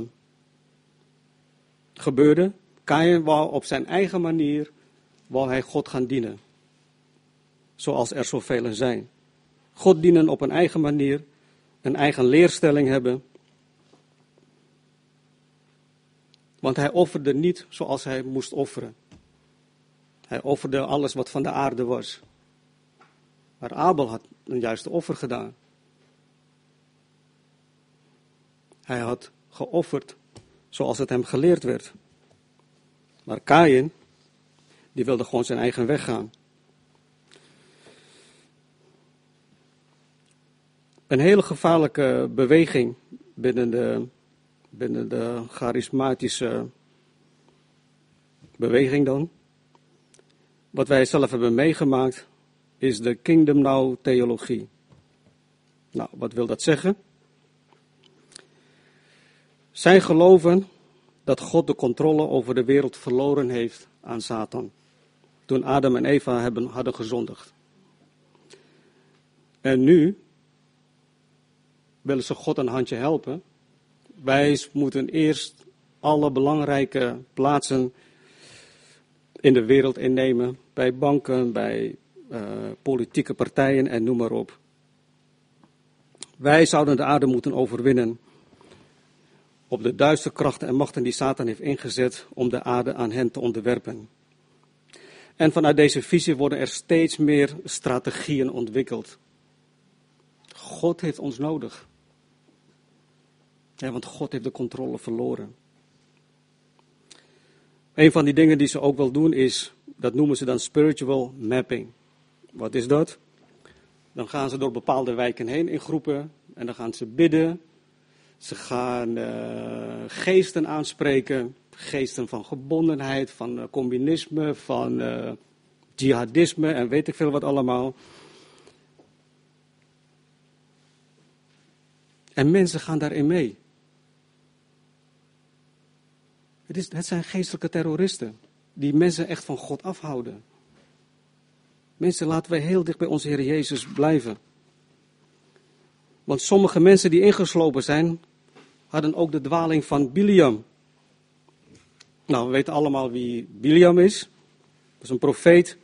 gebeurde. Kain wou op zijn eigen manier wou hij God gaan dienen. Zoals er zoveel zijn. God dienen op een eigen manier, een eigen leerstelling hebben. Want hij offerde niet zoals hij moest offeren. Hij offerde alles wat van de aarde was. Maar Abel had een juiste offer gedaan. Hij had geofferd zoals het hem geleerd werd. Maar Kain, die wilde gewoon zijn eigen weg gaan. Een hele gevaarlijke beweging binnen de, binnen de charismatische beweging dan. Wat wij zelf hebben meegemaakt is de Kingdom Now theologie. Nou, wat wil dat zeggen? Zij geloven dat God de controle over de wereld verloren heeft aan Satan. Toen Adam en Eva hebben, hadden gezondigd. En nu willen ze God een handje helpen. Wij moeten eerst alle belangrijke plaatsen in de wereld innemen. Bij banken, bij politieke partijen en noem maar op. Wij zouden de aarde moeten overwinnen op de duistere krachten en machten die Satan heeft ingezet om de aarde aan hen te onderwerpen. En vanuit deze visie worden er steeds meer strategieën ontwikkeld. God heeft ons nodig. Want God heeft de controle verloren. Een van die dingen die ze ook wel doen is, dat noemen ze dan spiritual mapping. Wat is dat? Dan gaan ze door bepaalde wijken heen in groepen en dan gaan ze bidden ze gaan uh, geesten aanspreken, geesten van gebondenheid, van uh, communisme, van uh, jihadisme en weet ik veel wat allemaal. En mensen gaan daarin mee. Het, is, het zijn geestelijke terroristen die mensen echt van God afhouden. Mensen, laten we heel dicht bij onze Heer Jezus blijven. Want sommige mensen die ingeslopen zijn, hadden ook de dwaling van Biliam. Nou, we weten allemaal wie Biliam is. Dat is een profeet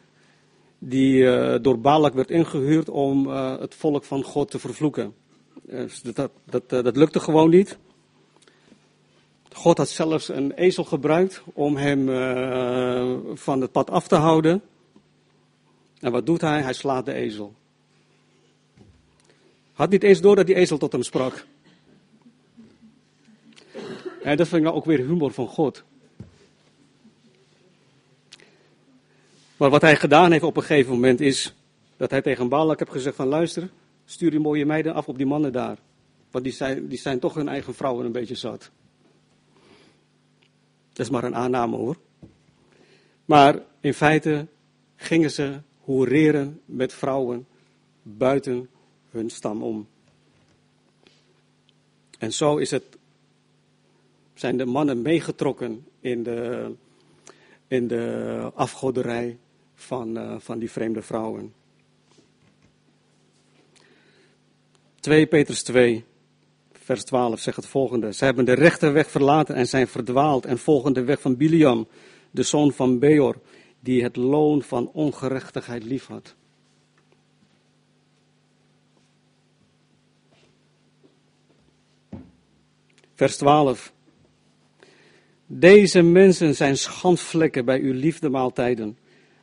die uh, door Balak werd ingehuurd om uh, het volk van God te vervloeken. Uh, dat, dat, dat lukte gewoon niet. God had zelfs een ezel gebruikt om hem van het pad af te houden. En wat doet hij? Hij slaat de ezel. Had niet eens door dat die ezel tot hem sprak. En dat vind ik nou ook weer humor van God. Maar wat hij gedaan heeft op een gegeven moment is dat hij tegen Balak heeft gezegd van luister, stuur die mooie meiden af op die mannen daar. Want die zijn, die zijn toch hun eigen vrouwen een beetje zat. Dat is maar een aanname hoor. Maar in feite gingen ze hoereren met vrouwen buiten hun stam om. En zo is het, zijn de mannen meegetrokken in de, in de afgoderij van, uh, van die vreemde vrouwen. 2 Petrus 2, vers 12 zegt het volgende. Ze hebben de rechte weg verlaten en zijn verdwaald en volgen de weg van Biliam, de zoon van Beor, die het loon van ongerechtigheid liefhad. Vers 12. Deze mensen zijn schandvlekken bij uw liefdemaaltijden.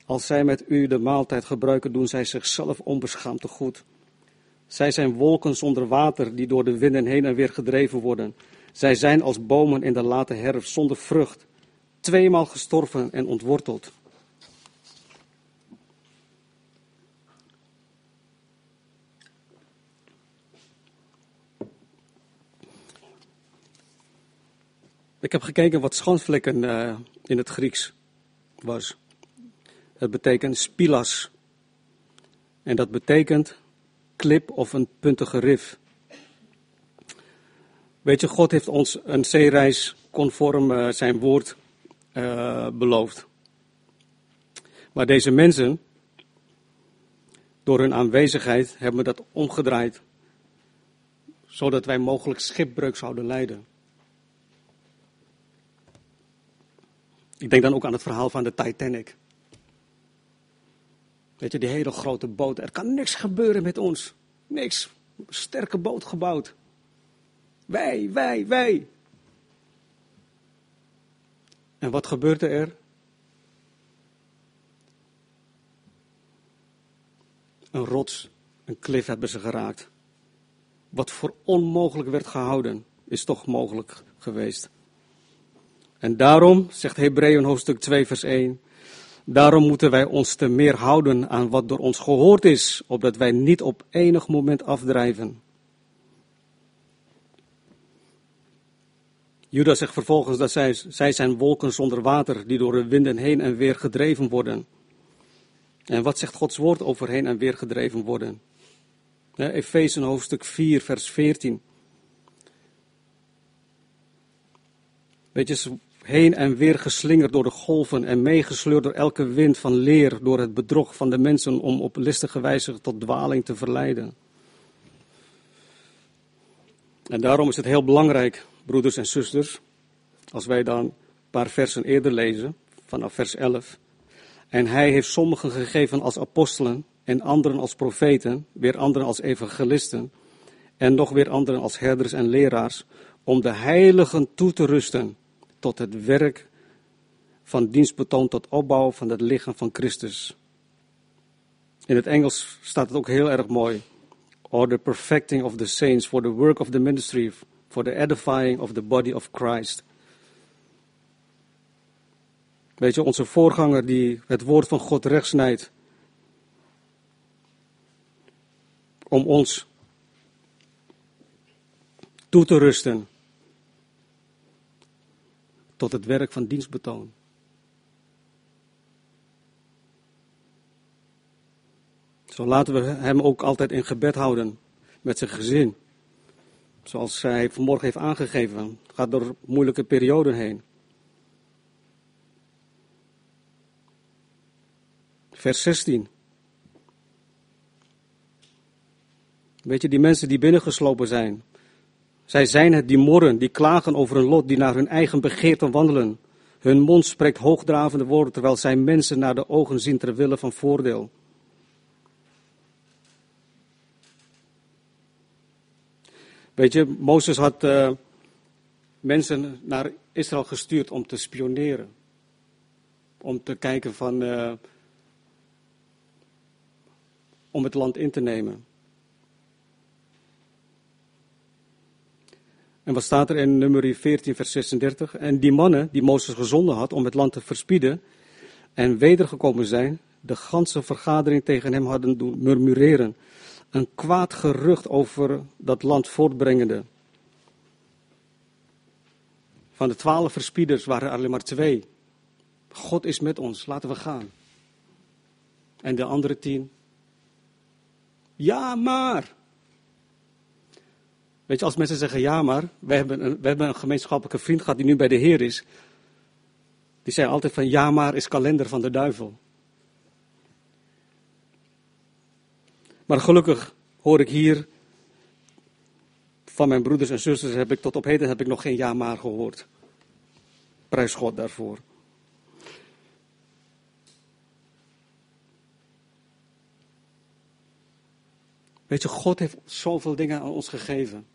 Als zij met u de maaltijd gebruiken, doen zij zichzelf onbeschaamd te goed. Zij zijn wolken zonder water die door de winden heen en weer gedreven worden. Zij zijn als bomen in de late herfst zonder vrucht, tweemaal gestorven en ontworteld. Ik heb gekeken wat schandvlekken uh, in het Grieks was. Het betekent spilas. En dat betekent klip of een puntige rif. Weet je, God heeft ons een zeereis conform uh, zijn woord uh, beloofd. Maar deze mensen, door hun aanwezigheid, hebben dat omgedraaid. Zodat wij mogelijk schipbreuk zouden lijden. Ik denk dan ook aan het verhaal van de Titanic. Weet je, die hele grote boot. Er kan niks gebeuren met ons. Niks. Sterke boot gebouwd. Wij, wij, wij. En wat gebeurde er? Een rots, een klif hebben ze geraakt. Wat voor onmogelijk werd gehouden, is toch mogelijk geweest. En daarom, zegt Hebreeën hoofdstuk 2, vers 1, daarom moeten wij ons te meer houden aan wat door ons gehoord is, opdat wij niet op enig moment afdrijven. Judas zegt vervolgens dat zij, zij zijn wolken zonder water, die door de winden heen en weer gedreven worden. En wat zegt Gods woord over heen en weer gedreven worden? Efeze hoofdstuk 4, vers 14. Weet je, heen en weer geslingerd door de golven en meegesleurd door elke wind van leer, door het bedrog van de mensen om op listige wijze tot dwaling te verleiden. En daarom is het heel belangrijk, broeders en zusters, als wij dan een paar versen eerder lezen, vanaf vers 11. En hij heeft sommigen gegeven als apostelen, en anderen als profeten, weer anderen als evangelisten, en nog weer anderen als herders en leraars, om de heiligen toe te rusten tot het werk van dienstbetoon tot opbouw van het lichaam van Christus. In het Engels staat het ook heel erg mooi. Or the perfecting of the saints for the work of the ministry, for the edifying of the body of Christ. Weet je, onze voorganger die het woord van God rechtsnijdt. Om ons toe te rusten tot het werk van dienstbetoon. Zo laten we hem ook altijd in gebed houden met zijn gezin. Zoals hij vanmorgen heeft aangegeven. Gaat door moeilijke perioden heen. Vers 16. Weet je, die mensen die binnengeslopen zijn, zij zijn het die morren, die klagen over een lot, die naar hun eigen begeerte wandelen. Hun mond spreekt hoogdravende woorden, terwijl zij mensen naar de ogen zien ter wille van voordeel. Weet je, Mozes had uh, mensen naar Israël gestuurd om te spioneren. Om te kijken van, uh, om het land in te nemen. En wat staat er in nummer 14, vers 36? En die mannen die Mozes gezonden had om het land te verspieden en wedergekomen zijn, de ganse vergadering tegen hem hadden doen murmureren. Een kwaad gerucht over dat land voortbrengende. Van de twaalf verspieders waren er alleen maar twee. God is met ons, laten we gaan. En de andere tien. Ja, maar. Weet je, als mensen zeggen ja maar, we hebben, een, we hebben een gemeenschappelijke vriend gehad die nu bij de Heer is. Die zei altijd van ja maar is kalender van de duivel. Maar gelukkig hoor ik hier van mijn broeders en zusters, heb ik tot op heden heb ik nog geen ja maar gehoord. Prijs God daarvoor. Weet je, God heeft zoveel dingen aan ons gegeven.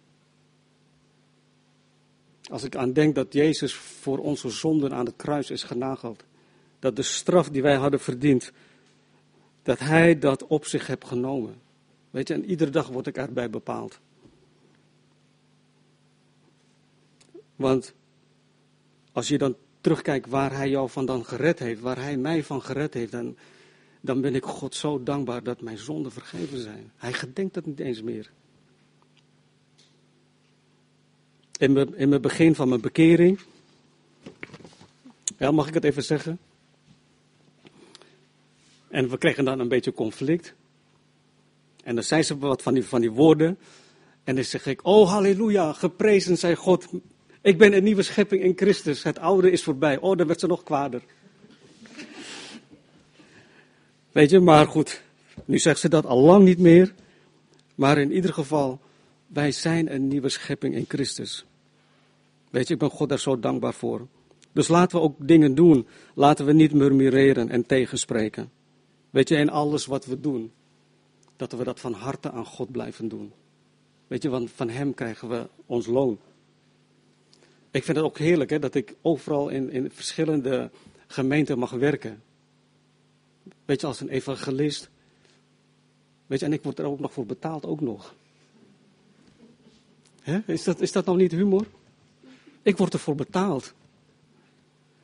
Als ik aan denk dat Jezus voor onze zonden aan het kruis is genageld. Dat de straf die wij hadden verdiend, dat Hij dat op zich heeft genomen. Weet je, en iedere dag word ik erbij bepaald. Want als je dan terugkijkt waar Hij jou van dan gered heeft, waar Hij mij van gered heeft, dan, dan ben ik God zo dankbaar dat mijn zonden vergeven zijn. Hij gedenkt dat niet eens meer. In mijn, in begin van mijn bekering. Ja, mag ik het even zeggen? En we kregen dan een beetje conflict. En dan zei ze wat van die, van die woorden. En dan zeg ik, oh halleluja, geprezen zij God. Ik ben een nieuwe schepping in Christus. Het oude is voorbij. Oh, dan werd ze nog kwader. Weet je, maar goed, nu zegt ze dat al lang niet meer. Maar in ieder geval, wij zijn een nieuwe schepping in Christus. Weet je, ik ben God daar zo dankbaar voor. Dus laten we ook dingen doen. Laten we niet murmureren en tegenspreken. Weet je, in alles wat we doen, dat we dat van harte aan God blijven doen. Weet je, want van Hem krijgen we ons loon. Ik vind het ook heerlijk hè, dat ik overal in, in verschillende gemeenten mag werken. Weet je, als een evangelist. Weet je, en ik word er ook nog voor betaald, ook nog. Is, dat, is dat nou niet humor? Ik word ervoor betaald.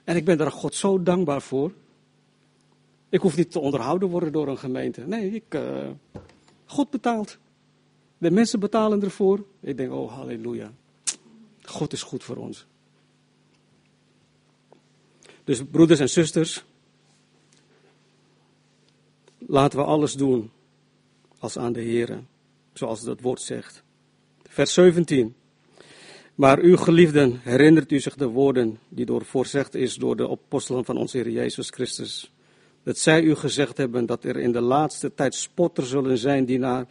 En ik ben daar God zo dankbaar voor. Ik hoef niet te onderhouden worden door een gemeente. Nee, ik, uh, God betaalt. De mensen betalen ervoor. Ik denk, oh halleluja. God is goed voor ons. Dus broeders en zusters, laten we alles doen als aan de Heer, zoals dat woord zegt. Vers 17. Maar u geliefden, herinnert u zich de woorden die door voorzegd is door de apostelen van onze Heer Jezus Christus. Dat zij u gezegd hebben dat er in de laatste tijd spotters zullen zijn die naar,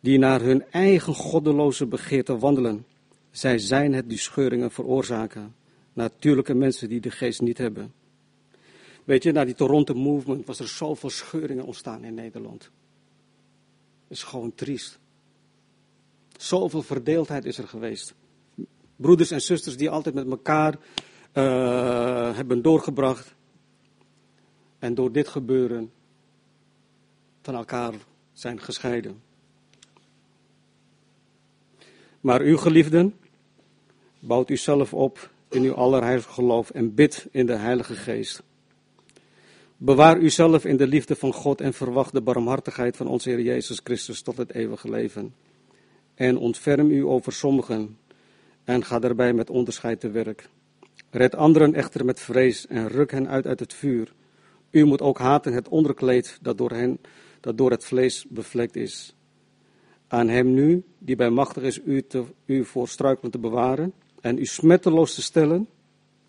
die naar hun eigen goddeloze begeerte wandelen. Zij zijn het die scheuringen veroorzaken. Natuurlijke mensen die de geest niet hebben. Weet je, na die Toronto Movement was er zoveel scheuringen ontstaan in Nederland. Het is gewoon triest. Zoveel verdeeldheid is er geweest. Broeders en zusters die altijd met elkaar uh, hebben doorgebracht. En door dit gebeuren van elkaar zijn gescheiden. Maar u geliefden, bouwt u zelf op in uw allerheilige geloof en bid in de Heilige Geest. Bewaar uzelf in de liefde van God en verwacht de barmhartigheid van onze Heer Jezus Christus tot het eeuwige leven. En ontferm u over sommigen en ga daarbij met onderscheid te werk. Red anderen echter met vrees en ruk hen uit uit het vuur. U moet ook haten het onderkleed dat door, hen, dat door het vlees bevlekt is. Aan hem nu, die bij machtig is u, te, u voor struikelen te bewaren en u smetteloos te stellen,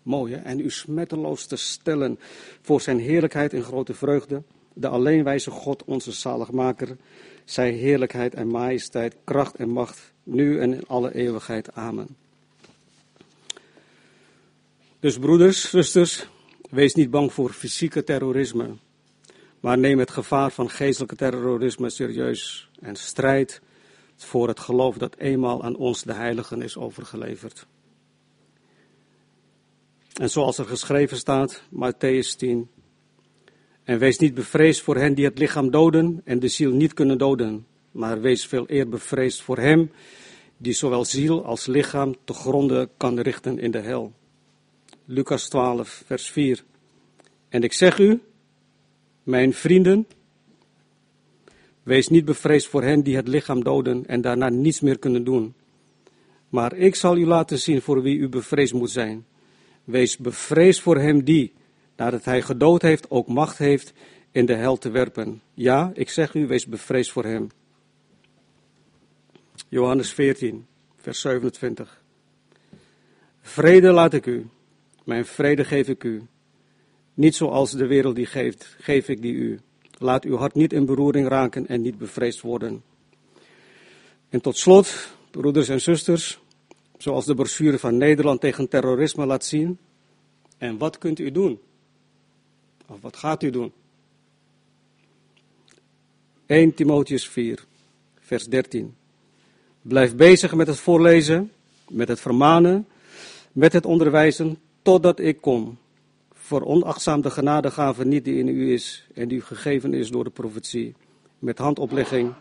mooi en u smetteloos te stellen voor zijn heerlijkheid en grote vreugde, de alleenwijze God, onze zaligmaker, zij heerlijkheid en majesteit, kracht en macht, nu en in alle eeuwigheid. Amen. Dus broeders, zusters, wees niet bang voor fysieke terrorisme, maar neem het gevaar van geestelijke terrorisme serieus en strijd voor het geloof dat eenmaal aan ons de heiligen is overgeleverd. En zoals er geschreven staat, Matthäus 10. En wees niet bevreesd voor hen die het lichaam doden en de ziel niet kunnen doden, maar wees veel eer bevreesd voor hem die zowel ziel als lichaam te gronde kan richten in de hel. Lucas 12, vers 4. En ik zeg u, mijn vrienden, wees niet bevreesd voor hen die het lichaam doden en daarna niets meer kunnen doen. Maar ik zal u laten zien voor wie u bevreesd moet zijn. Wees bevreesd voor hem die, nadat hij gedood heeft, ook macht heeft in de hel te werpen. Ja, ik zeg u, wees bevreesd voor hem. Johannes 14, vers 27. Vrede laat ik u, mijn vrede geef ik u. Niet zoals de wereld die geeft, geef ik die u. Laat uw hart niet in beroering raken en niet bevreesd worden. En tot slot, broeders en zusters, zoals de brochure van Nederland tegen terrorisme laat zien. En wat kunt u doen? Of wat gaat u doen? 1 Timotheus 4, vers 13. Blijf bezig met het voorlezen, met het vermanen, met het onderwijzen, totdat ik kom. Veronachtzaam de genadegave niet die in u is en die u gegeven is door de profetie, met handoplegging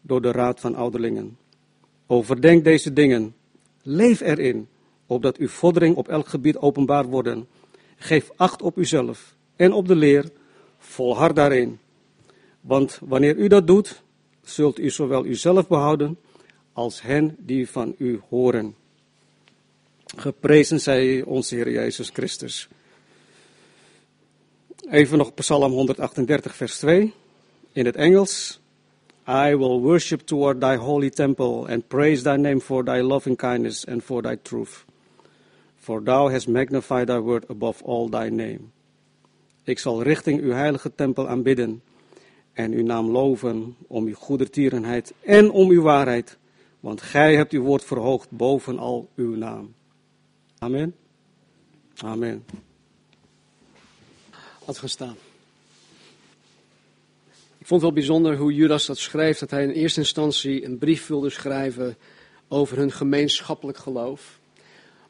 door de raad van ouderlingen. Overdenk deze dingen Leef erin, opdat uw vordering op elk gebied openbaar worden. Geef acht op uzelf en op de leer, volhard daarin. Want wanneer u dat doet, zult u zowel uzelf behouden als hen die van u horen. Geprezen zij onze Heer Jezus Christus. Even nog Psalm 138, vers 2 in het Engels. I will worship toward thy holy temple and praise thy name for thy loving kindness and for thy truth. For thou hast magnified thy word above all thy name. Ik zal richting uw heilige tempel aanbidden en uw naam loven om uw goedertierenheid en om uw waarheid, want gij hebt uw woord verhoogd boven al uw naam. Amen. Amen. Had gestaan. Ik vond het wel bijzonder hoe Judas dat schreef, dat hij in eerste instantie een brief wilde schrijven over hun gemeenschappelijk geloof.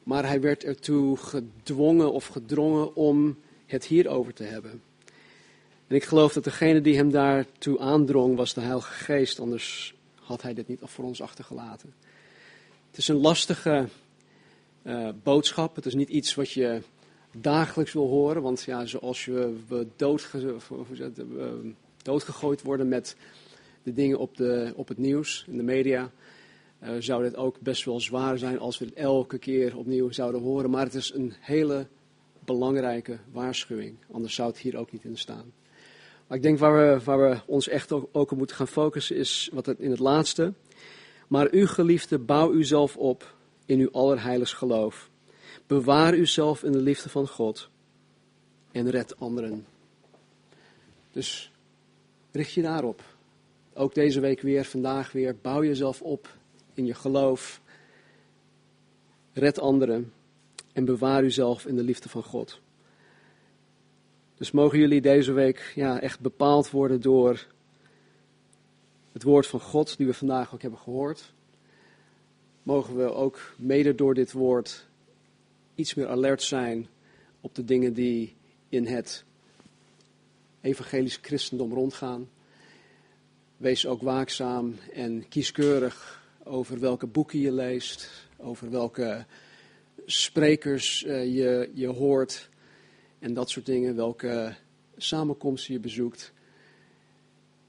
Maar hij werd ertoe gedwongen of gedrongen om het hierover te hebben. En ik geloof dat degene die hem daartoe aandrong was de Heilige Geest, anders had hij dit niet voor ons achtergelaten. Het is een lastige uh, boodschap. Het is niet iets wat je dagelijks wil horen, want ja, zoals we, doodge, doodgegooid worden met de dingen op, de, op het nieuws, in de media, uh, zou dit ook best wel zwaar zijn als we het elke keer opnieuw zouden horen. Maar het is een hele belangrijke waarschuwing, anders zou het hier ook niet in staan. Maar ik denk waar we, waar we ons echt ook, op moeten gaan focussen is wat het in het laatste. Maar u geliefde, bouw uzelf op in uw allerheiligst geloof. Bewaar uzelf in de liefde van God en red anderen. Dus richt je daarop. Ook deze week weer, vandaag weer. Bouw jezelf op in je geloof. Red anderen en bewaar uzelf in de liefde van God. Dus mogen jullie deze week ja, echt bepaald worden door het woord van God, die we vandaag ook hebben gehoord. Mogen we ook mede door dit woord iets meer alert zijn op de dingen die in het evangelisch christendom rondgaan. Wees ook waakzaam en kieskeurig over welke boeken je leest, over welke sprekers uh, je, je hoort en dat soort dingen, welke samenkomsten je bezoekt.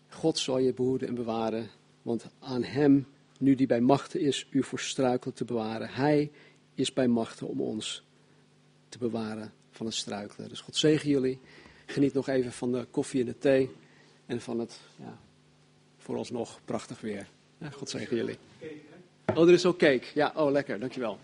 God zal je behoeden en bewaren, want aan Hem, nu die bij machten is, u voor struikelen te bewaren. Hij is bij machten om ons te bewaren van het struikelen. Dus God zegen jullie. Geniet nog even van de koffie en de thee en van het, ja, vooralsnog prachtig weer. Ja, God zegen jullie. Oh, er is ook cake. Ja, oh lekker, dankjewel.